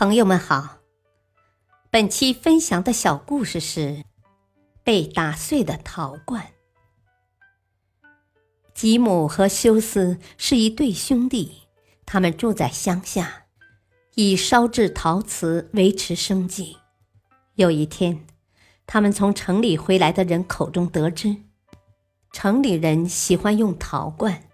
朋友们好，本期分享的小故事是被打碎的陶罐。吉姆和休斯是一对兄弟，他们住在乡下，以烧制陶瓷维持生计。有一天，他们从城里回来的人口中得知，城里人喜欢用陶罐，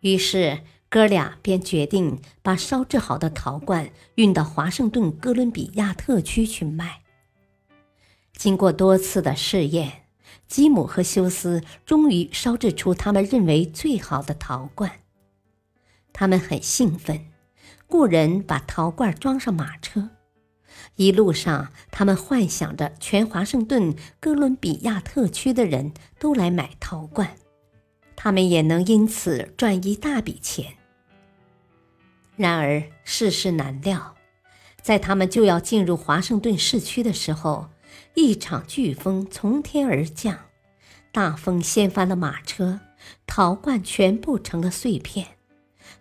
于是。哥俩便决定把烧制好的陶罐运到华盛顿哥伦比亚特区去卖。经过多次的试验，吉姆和休斯终于烧制出他们认为最好的陶罐。他们很兴奋，雇人把陶罐装上马车。一路上，他们幻想着全华盛顿哥伦比亚特区的人都来买陶罐。他们也能因此赚一大笔钱。然而世事难料，在他们就要进入华盛顿市区的时候，一场飓风从天而降，大风掀翻了马车，陶罐全部成了碎片，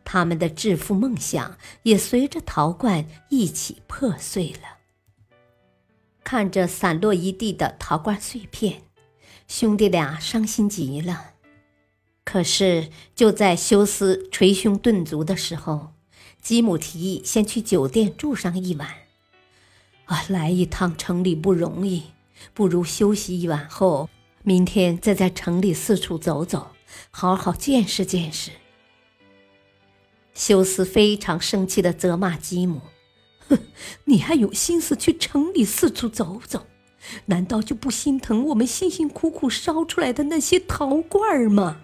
他们的致富梦想也随着陶罐一起破碎了。看着散落一地的陶罐碎片，兄弟俩伤心极了。可是，就在休斯捶胸顿足的时候，吉姆提议先去酒店住上一晚。啊，来一趟城里不容易，不如休息一晚后，明天再在城里四处走走，好好见识见识。休斯非常生气的责骂吉姆：“哼，你还有心思去城里四处走走？难道就不心疼我们辛辛苦苦烧出来的那些陶罐吗？”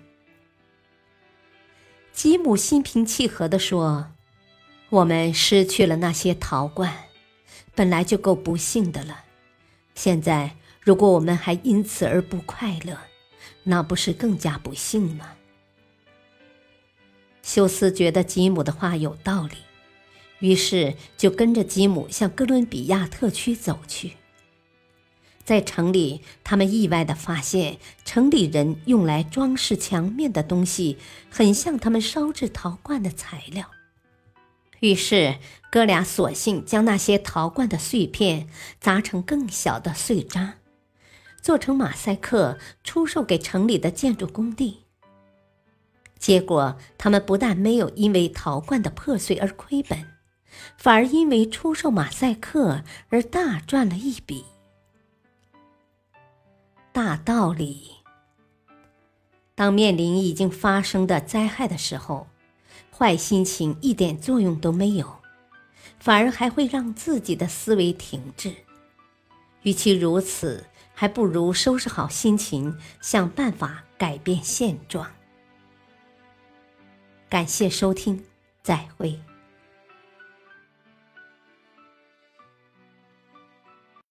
吉姆心平气和地说：“我们失去了那些陶罐，本来就够不幸的了。现在，如果我们还因此而不快乐，那不是更加不幸吗？”休斯觉得吉姆的话有道理，于是就跟着吉姆向哥伦比亚特区走去。在城里，他们意外地发现，城里人用来装饰墙面的东西，很像他们烧制陶罐的材料。于是，哥俩索性将那些陶罐的碎片砸成更小的碎渣，做成马赛克，出售给城里的建筑工地。结果，他们不但没有因为陶罐的破碎而亏本，反而因为出售马赛克而大赚了一笔。大道理。当面临已经发生的灾害的时候，坏心情一点作用都没有，反而还会让自己的思维停滞。与其如此，还不如收拾好心情，想办法改变现状。感谢收听，再会。